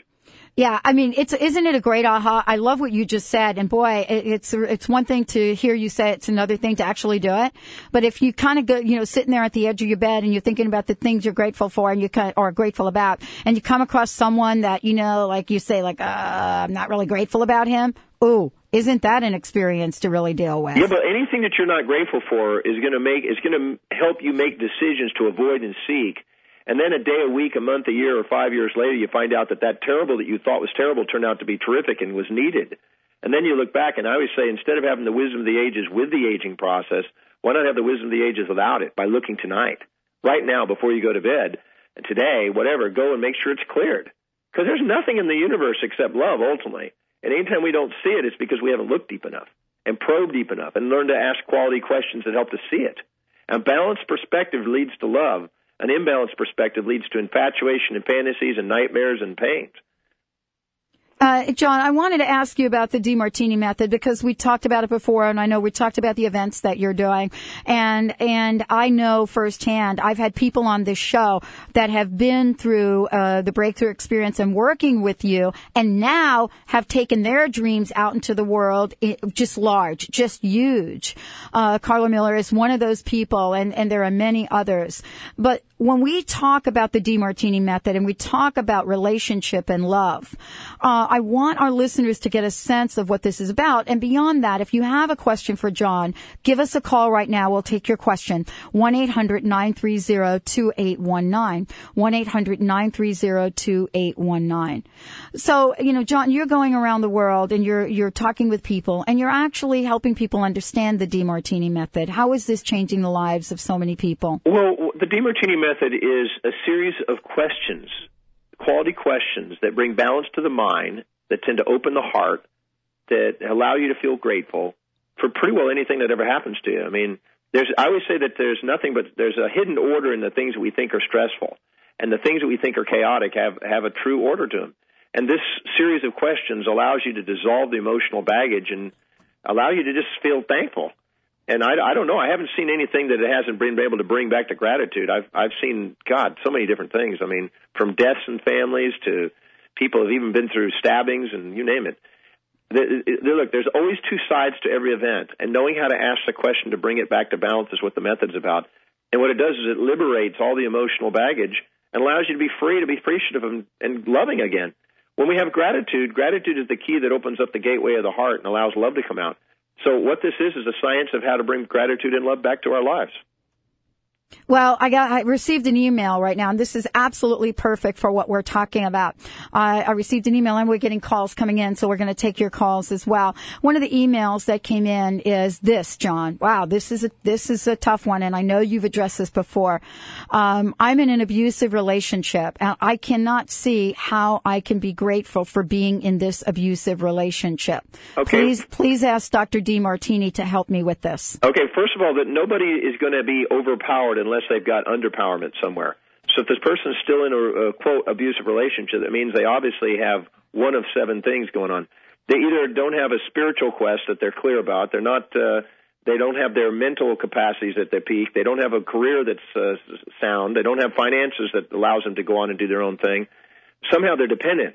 Yeah, I mean, it's isn't it a great aha? I love what you just said, and boy, it, it's it's one thing to hear you say it, it's another thing to actually do it. But if you kind of go, you know, sitting there at the edge of your bed and you're thinking about the things you're grateful for and you or grateful about, and you come across someone that you know, like you say, like uh, I'm not really grateful about him. Ooh, isn't that an experience to really deal with? Yeah, but anything that you're not grateful for is going to make is going to help you make decisions to avoid and seek. And then a day, a week, a month, a year, or five years later, you find out that that terrible that you thought was terrible turned out to be terrific and was needed. And then you look back, and I always say, instead of having the wisdom of the ages with the aging process, why not have the wisdom of the ages without it by looking tonight, right now, before you go to bed, and today, whatever, go and make sure it's cleared. Because there's nothing in the universe except love, ultimately. And anytime we don't see it, it's because we haven't looked deep enough and probed deep enough and learned to ask quality questions that help to see it. A balanced perspective leads to love. An imbalanced perspective leads to infatuation and fantasies and nightmares and pains. Uh, John, I wanted to ask you about the Demartini method because we talked about it before, and I know we talked about the events that you're doing, and and I know firsthand. I've had people on this show that have been through uh, the breakthrough experience and working with you, and now have taken their dreams out into the world, just large, just huge. Uh, Carla Miller is one of those people, and and there are many others. But when we talk about the Demartini method and we talk about relationship and love, uh, I want our listeners to get a sense of what this is about. And beyond that, if you have a question for John, give us a call right now. We'll take your question. 1-800-930-2819. 1-800-930-2819. So, you know, John, you're going around the world and you're, you're talking with people and you're actually helping people understand the Demartini method. How is this changing the lives of so many people? Well, the Demartini method is a series of questions, quality questions that bring balance to the mind, that tend to open the heart, that allow you to feel grateful for pretty well anything that ever happens to you. I mean, there's I always say that there's nothing but there's a hidden order in the things that we think are stressful, and the things that we think are chaotic have have a true order to them. And this series of questions allows you to dissolve the emotional baggage and allow you to just feel thankful. And I, I don't know. I haven't seen anything that it hasn't been able to bring back to gratitude. I've I've seen God so many different things. I mean, from deaths in families to people have even been through stabbings and you name it. The- the- Look, there's always two sides to every event, and knowing how to ask the question to bring it back to balance is what the method's about. And what it does is it liberates all the emotional baggage and allows you to be free to be appreciative and, and loving again. When we have gratitude, gratitude is the key that opens up the gateway of the heart and allows love to come out. So what this is is a science of how to bring gratitude and love back to our lives. Well, I got, I received an email right now, and this is absolutely perfect for what we're talking about. I I received an email, and we're getting calls coming in, so we're going to take your calls as well. One of the emails that came in is this, John. Wow, this is a, this is a tough one, and I know you've addressed this before. Um, I'm in an abusive relationship, and I cannot see how I can be grateful for being in this abusive relationship. Okay. Please, please ask Dr. Demartini to help me with this. Okay, first of all, that nobody is going to be overpowered unless they've got underpowerment somewhere. So if this person's still in a, a quote abusive relationship, that means they obviously have one of seven things going on. They either don't have a spiritual quest that they're clear about. They're not. Uh, they don't have their mental capacities at their peak. They don't have a career that's uh, sound. They don't have finances that allows them to go on and do their own thing. Somehow they're dependent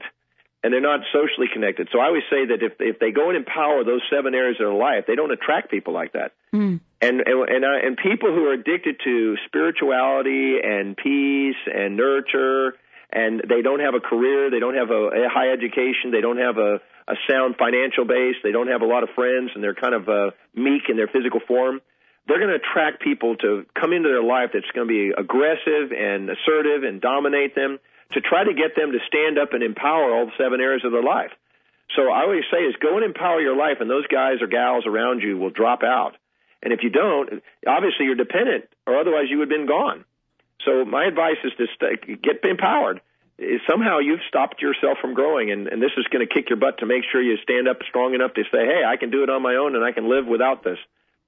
and they're not socially connected. So I always say that if if they go and empower those seven areas of their life, they don't attract people like that. And and and, uh, and people who are addicted to spirituality and peace and nurture, and they don't have a career, they don't have a, a high education, they don't have a, a sound financial base, they don't have a lot of friends, and they're kind of uh, meek in their physical form. They're going to attract people to come into their life that's going to be aggressive and assertive and dominate them to try to get them to stand up and empower all seven areas of their life. So I always say is go and empower your life, and those guys or gals around you will drop out. And if you don't, obviously you're dependent, or otherwise you would have been gone. So my advice is to st- get empowered. Somehow you've stopped yourself from growing, and, and this is going to kick your butt to make sure you stand up strong enough to say, "Hey, I can do it on my own, and I can live without this."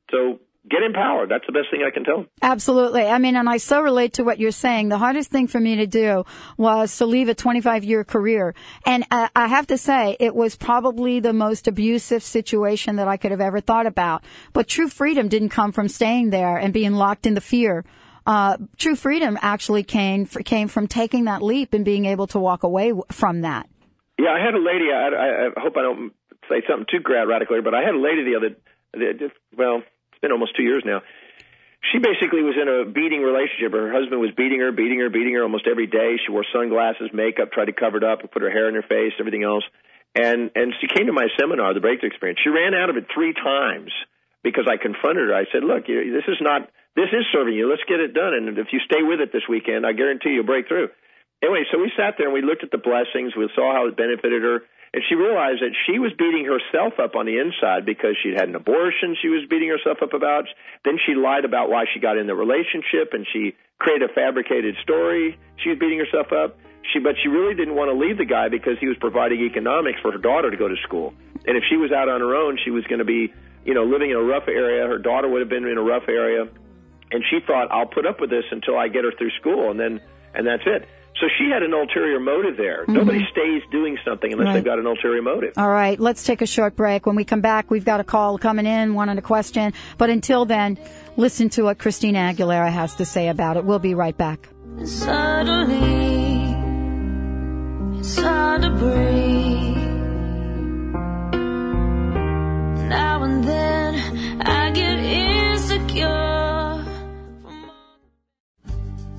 So get empowered. That's the best thing I can tell. them. Absolutely. I mean, and I so relate to what you're saying. The hardest thing for me to do was to leave a 25 year career. And uh, I have to say, it was probably the most abusive situation that I could have ever thought about. But true freedom didn't come from staying there and being locked in the fear. Uh, true freedom actually came, came from taking that leap and being able to walk away w- from that. Yeah, I had a lady. I, I, I hope I don't say something too grad radical, but I had a lady the other. The, well, it's been almost two years now. She basically was in a beating relationship. Her husband was beating her, beating her, beating her almost every day. She wore sunglasses, makeup, tried to cover it up, put her hair in her face, everything else. And and she came to my seminar, the Breakthrough Experience. She ran out of it three times because I confronted her. I said, "Look, you, this is not. This is serving you. Let's get it done. And if you stay with it this weekend, I guarantee you'll break through." Anyway, so we sat there and we looked at the blessings. We saw how it benefited her. And she realized that she was beating herself up on the inside because she'd had an abortion she was beating herself up about. Then she lied about why she got in the relationship and she created a fabricated story. She was beating herself up. She, but she really didn't want to leave the guy because he was providing economics for her daughter to go to school. And if she was out on her own, she was going to be, you know, living in a rough area. Her daughter would have been in a rough area. And she thought, I'll put up with this until I get her through school and then, and that's it. So she had an ulterior motive there. Mm-hmm. Nobody stays doing something unless Right. they've got an ulterior motive. All right, let's take a short break. When we come back, we've got a call coming in, wanting a question. But until then, listen to what Christina Aguilera has to say about it. We'll be right back. Suddenly, it's hard to breathe. Now and then, I get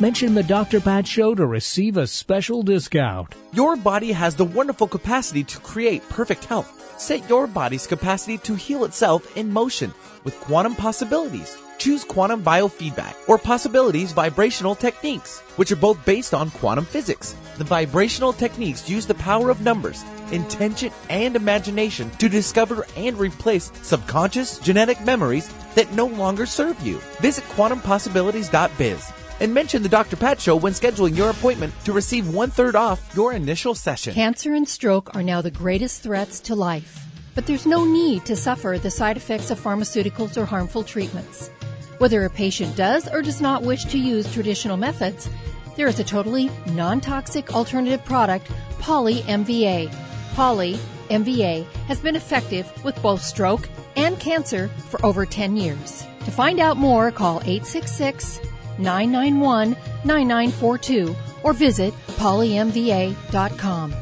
Mention the Dr. Pat Show to receive a special discount. Your body has the wonderful capacity to create perfect health. Set your body's capacity to heal itself in motion with quantum possibilities. Choose quantum biofeedback or possibilities vibrational techniques, which are both based on quantum physics. The vibrational techniques use the power of numbers, intention, and imagination to discover and replace subconscious genetic memories that no longer serve you. Visit quantumpossibilities.biz and mention the Dr. Pat Show when scheduling your appointment to receive one third off your initial session. Cancer and stroke are now the greatest threats to life. But there's no need to suffer the side effects of pharmaceuticals or harmful treatments. Whether a patient does or does not wish to use traditional methods, there is a totally non toxic alternative product, Poly MVA. Poly MVA has been effective with both stroke and cancer for over 10 years. To find out more, call 866 991 9942 or visit polymva.com.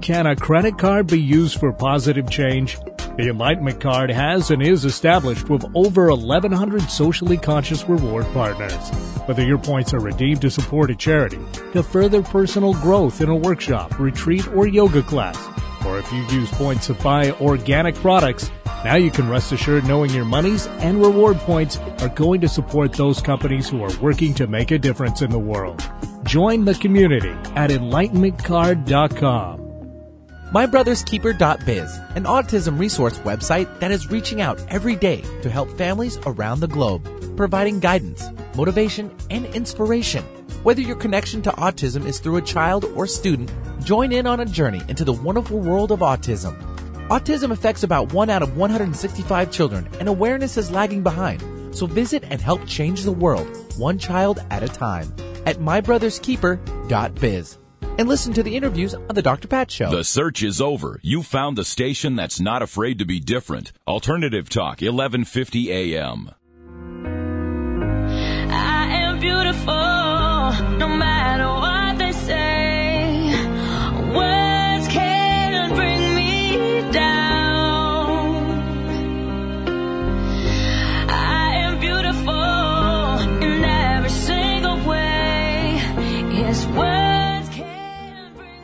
Can a credit card be used for positive change? The Enlightenment Card has and is established with over 1,100 socially conscious reward partners. Whether your points are redeemed to support a charity, to further personal growth in a workshop, retreat, or yoga class, or if you use points to buy organic products, now you can rest assured knowing your monies and reward points are going to support those companies who are working to make a difference in the world. Join the community at enlightenmentcard.com. MyBrothersKeeper.biz, an autism resource website that is reaching out every day to help families around the globe, providing guidance, motivation, and inspiration. Whether your connection to autism is through a child or student, join in on a journey into the wonderful world of autism. Autism affects about 1 out of 165 children, and awareness is lagging behind. So visit and help change the world, one child at a time, at mybrotherskeeper.biz. And listen to the interviews on The Dr. Pat Show. The search is over. You found the station that's not afraid to be different. Alternative Talk, 1150 AM. I am beautiful, no matter what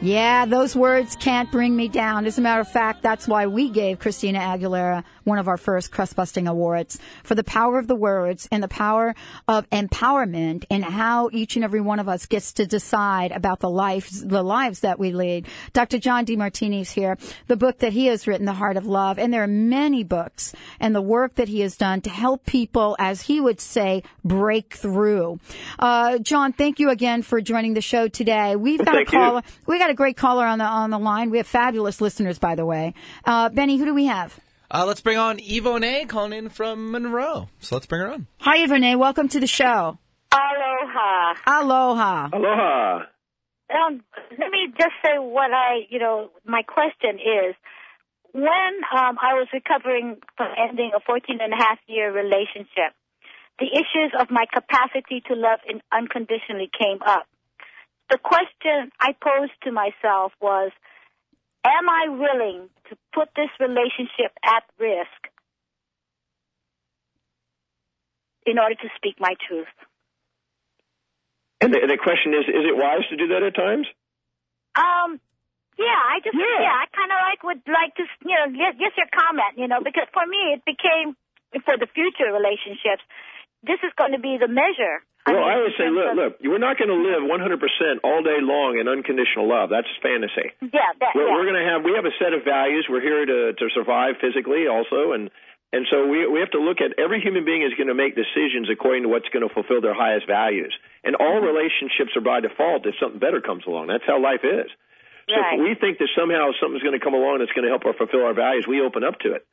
Yeah, those words can't bring me down. As a matter of fact, that's why we gave Christina Aguilera one of our first crust busting awards for the power of the words and the power of empowerment and how each and every one of us gets to decide about the lives, the lives that we lead. Dr. John Demartini's here, the book that he has written, The Heart of Love, and there are many books and the work that he has done to help people, as he would say, break through. Uh, John, thank you again for joining the show today. We've got Thank a you. We got a great caller on the on the line. We have fabulous listeners, by the way. Uh, Benny, who do we have? Uh, let's bring on Yvonne calling in from Monroe. So let's bring her on. Hi, Yvonne. Welcome to the show. Aloha. Aloha. Aloha. Um, let me just say what I, you know, my question is, when um, I was recovering from ending a 14 and a half year relationship, the issues of my capacity to love in unconditionally came up. The question I posed to myself was, am I willing to put this relationship at risk in order to speak my truth? And the, the question is, is it wise to do that at times? Um, yeah, I just yeah, I kind of like would like to you know get, get your comment, you know, because for me it became for the future relationships. This is going to be the measure. Well, I always say, look, look, we're not going to live 100% all day long in unconditional love. That's fantasy. Yeah, that, We're, yeah. we're going to have we have a set of values. We're here to to survive physically also, and and so we we have to look at every human being is going to make decisions according to what's going to fulfill their highest values. And all relationships are by default if something better comes along. That's how life is. So Right. if we think that somehow something's going to come along that's going to help us fulfill our values, we open up to it.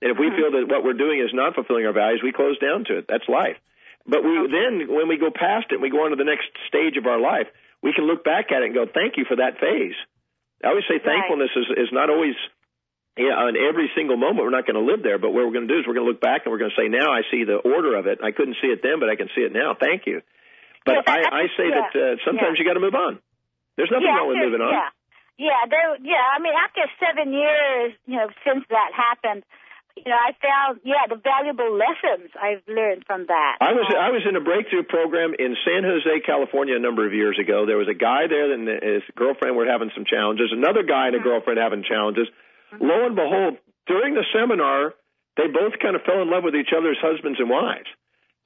And if we feel that what we're doing is not fulfilling our values, we close down to it. That's life. But we then, when we go past it, and we go on to the next stage of our life, we can look back at it and go, "Thank you for that phase." I always say thankfulness is is not always yeah, on every single moment. We're not going to live there, but what we're going to do is we're going to look back and we're going to say, "Now I see the order of it. I couldn't see it then, but I can see it now. Thank you." But I, I say yeah, that uh, sometimes you got to move on. There's nothing yeah, wrong with moving on. Yeah, yeah, there, yeah. I mean, after seven years, you know, since that happened, you know, I found yeah the valuable lessons I've learned from that. I was um, I was in a breakthrough program in San Jose, California, a number of years ago. There was a guy there and his girlfriend were having some challenges. Another guy and a uh-huh. girlfriend having challenges. Lo and behold, during the seminar, they both kind of fell in love with each other's husbands and wives.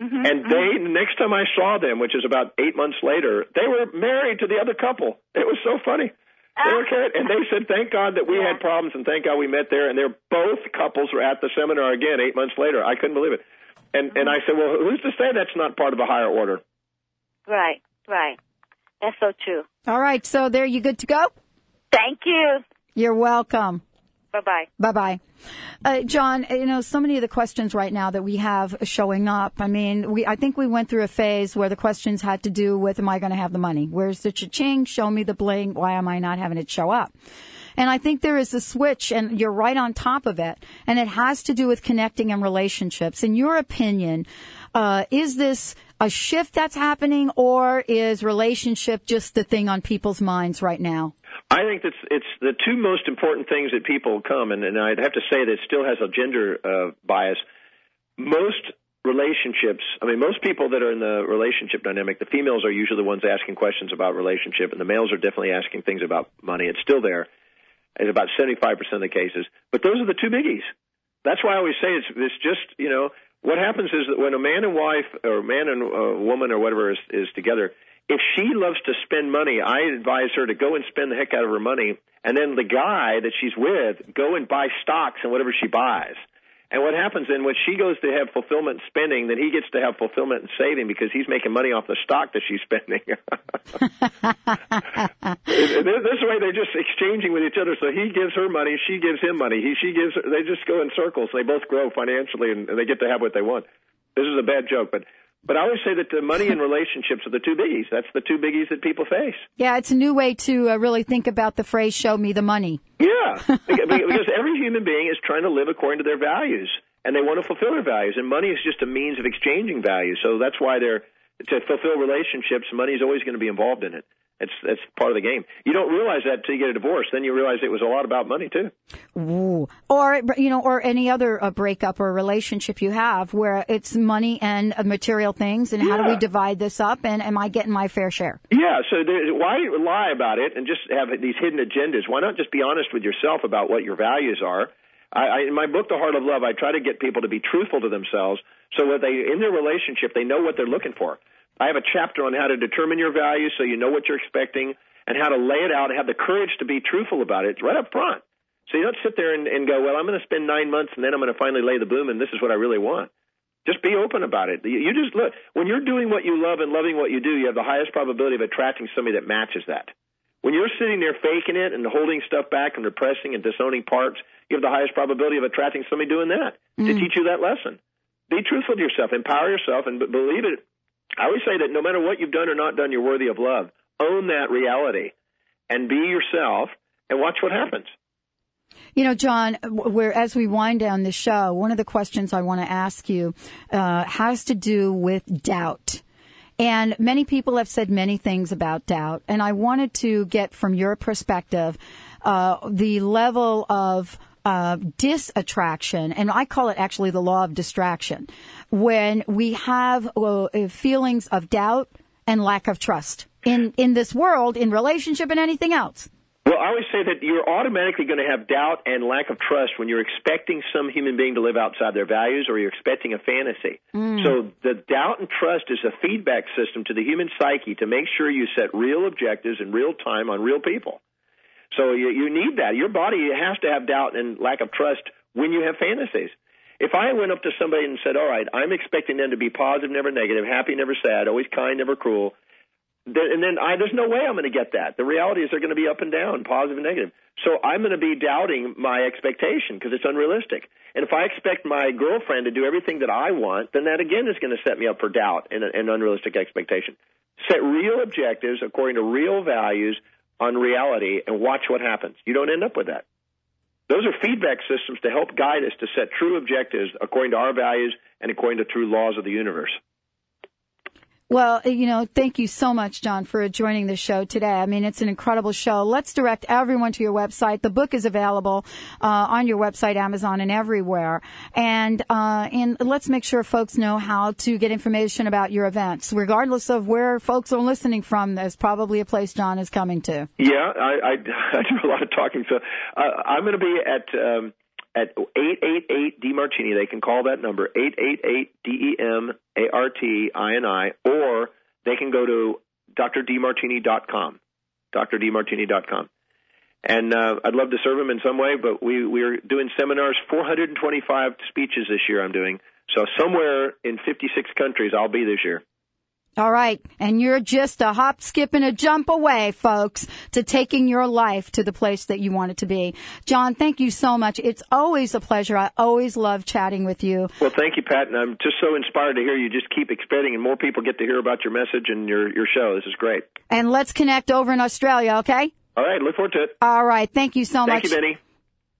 Mm-hmm, and mm-hmm. they, the next time I saw them, which is about eight months later, they were married to the other couple. It was so funny. Ah. They were carried, and they said, "Thank God that we had problems, and thank God we met there." And they're both couples were at the seminar again eight months later. I couldn't believe it. And and mm-hmm. I said, "Well, who's to say that's not part of a higher order?" Right, right. That's so true. All right, so there you good to go? Thank you. You're welcome. Bye bye. Bye bye. Uh, John, you know, so many of the questions right now that we have showing up, I mean, we, I think we went through a phase where the questions had to do with, am I going to have the money? Where's the cha-ching? Show me the bling. Why am I not having it show up? And I think there is a switch and you're right on top of it. And it has to do with connecting and relationships. In your opinion, uh, is this a shift that's happening or is relationship just the thing on people's minds right now? I think that's it's the two most important things that people come, and, and I'd have to say that it still has a gender uh, bias. Most relationships, I mean, most people that are in the relationship dynamic, the females are usually the ones asking questions about relationship, and the males are definitely asking things about money. It's still there in about 75% of the cases. But those are the two biggies. That's why I always say it's, it's just, you know, what happens is that when a man and wife or man and uh, woman or whatever is, is together, if she loves to spend money, I advise her to go and spend the heck out of her money, and then the guy that she's with go and buy stocks and whatever she buys. And what happens then when she goes to have fulfillment spending, then he gets to have fulfillment in saving because he's making money off the stock that she's spending. This way they're just exchanging with each other. So he gives her money, she gives him money. He she gives. They just go in circles. They both grow financially, and, and they get to have what they want. This is a bad joke, but but I always say that the money and relationships are the two biggies. That's the two biggies that people face. Yeah, it's a new way to uh, really think about the phrase "show me the money." Yeah, because because every human being is trying to live according to their values, and they want to fulfill their values, and money is just a means of exchanging values. So that's why they're to fulfill relationships. Money is always going to be involved in it. It's it's part of the game. You don't realize that until you get a divorce. Then you realize it was a lot about money too. Ooh. Or you know, or any other uh, breakup or relationship you have where it's money and uh, material things, and how do we divide this up? And am I getting my fair share? Yeah, so there, why lie about it and just have these hidden agendas? Why not just be honest with yourself about what your values are? I, I, in my book, The Heart of Love, I try to get people to be truthful to themselves, so that they, in their relationship, they know what they're looking for. I have a chapter on how to determine your values, so you know what you're expecting, and how to lay it out, and have the courage to be truthful about it right up front. So you don't sit there and, and go, "Well, I'm going to spend nine months, and then I'm going to finally lay the boom, and this is what I really want." Just be open about it. You just look when you're doing what you love and loving what you do. You have the highest probability of attracting somebody that matches that. When you're sitting there faking it and holding stuff back and repressing and disowning parts, you have the highest probability of attracting somebody doing that to mm. teach you that lesson. Be truthful to yourself, empower yourself, and b- believe it. I always say that no matter what you've done or not done, you're worthy of love. Own that reality and be yourself and watch what happens. You know, John, where as we wind down the show, one of the questions I want to ask you uh, has to do with doubt. And many people have said many things about doubt, and I wanted to get from your perspective uh, the level of uh, disattraction, and I call it actually the law of distraction, when we have uh, feelings of doubt and lack of trust in in this world, in relationship, and anything else. Well, I always say that you're automatically going to have doubt and lack of trust when you're expecting some human being to live outside their values or you're expecting a fantasy. Mm. So the doubt and trust is a feedback system to the human psyche to make sure you set real objectives in real time on real people. So you, you need that. Your body has to have doubt and lack of trust when you have fantasies. If I went up to somebody and said, "All right, I'm expecting them to be positive, never negative, happy, never sad, always kind, never cruel," then, and then I, there's no way I'm going to get that. The reality is they're going to be up and down, positive and negative. So I'm going to be doubting my expectation because it's unrealistic. And if I expect my girlfriend to do everything that I want, then that again is going to set me up for doubt and an unrealistic expectation. Set real objectives according to real values on reality and watch what happens. You don't end up with that. Those are feedback systems to help guide us to set true objectives according to our values and according to true laws of the universe. Well, you know, thank you so much, John, for joining the show today. I mean, it's an incredible show. Let's direct everyone to your website. The book is available uh, on your website, Amazon, and everywhere. And uh, and let's make sure folks know how to get information about your events, regardless of where folks are listening from. There's probably a place John is coming to. Yeah, I, I, I do a lot of talking. So uh, I'm going to be at um, at 888 Demartini. They can call that number 888 D E M A R T I N I, or they can go to drdemartini.com, drdemartini.com. And uh, I'd love to serve them in some way, but we we're doing seminars, 425 speeches this year. I'm doing so somewhere in 56 countries. I'll be this year. All right. And you're just a hop, skip, and a jump away, folks, to taking your life to the place that you want it to be. John, thank you so much. It's always a pleasure. I always love chatting with you. Well, thank you, Pat, and I'm just so inspired to hear you. Just keep expanding, and more people get to hear about your message and your your show. This is great. And let's connect over in Australia, okay? All right, look forward to it. All right. Thank you so Thank much. Thank you, Benny.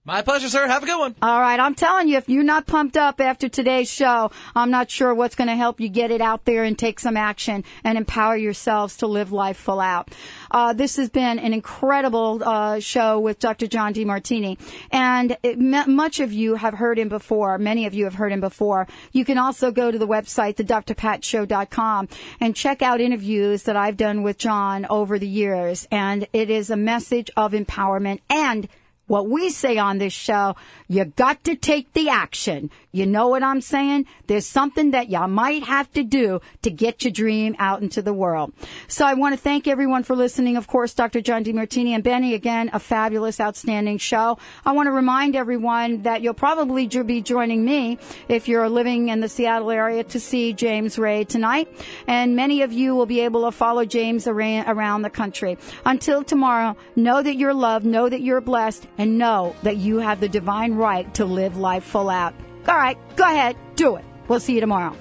My pleasure, sir. Have a good one. All right. I'm telling you, if you're not pumped up after today's show, I'm not sure what's going to help you get it out there and take some action and empower yourselves to live life full out. Uh, this has been an incredible uh, show with Dr. John Demartini. And it, m- much of you have heard him before. Many of you have heard him before. You can also go to the website, thedrpatshow.com, and check out interviews that I've done with John over the years. And it is a message of empowerment and What we say on this show, you got to take the action. You know what I'm saying? There's something that y'all might have to do to get your dream out into the world. So I want to thank everyone for listening. Of course, Dr. John Demartini and Benny, again, a fabulous, outstanding show. I want to remind everyone that you'll probably be joining me if you're living in the Seattle area to see James Ray tonight. And many of you will be able to follow James around the country. Until tomorrow, know that you're loved, know that you're blessed, and know that you have the divine right to live life full out. All right, go ahead, do it. We'll see you tomorrow.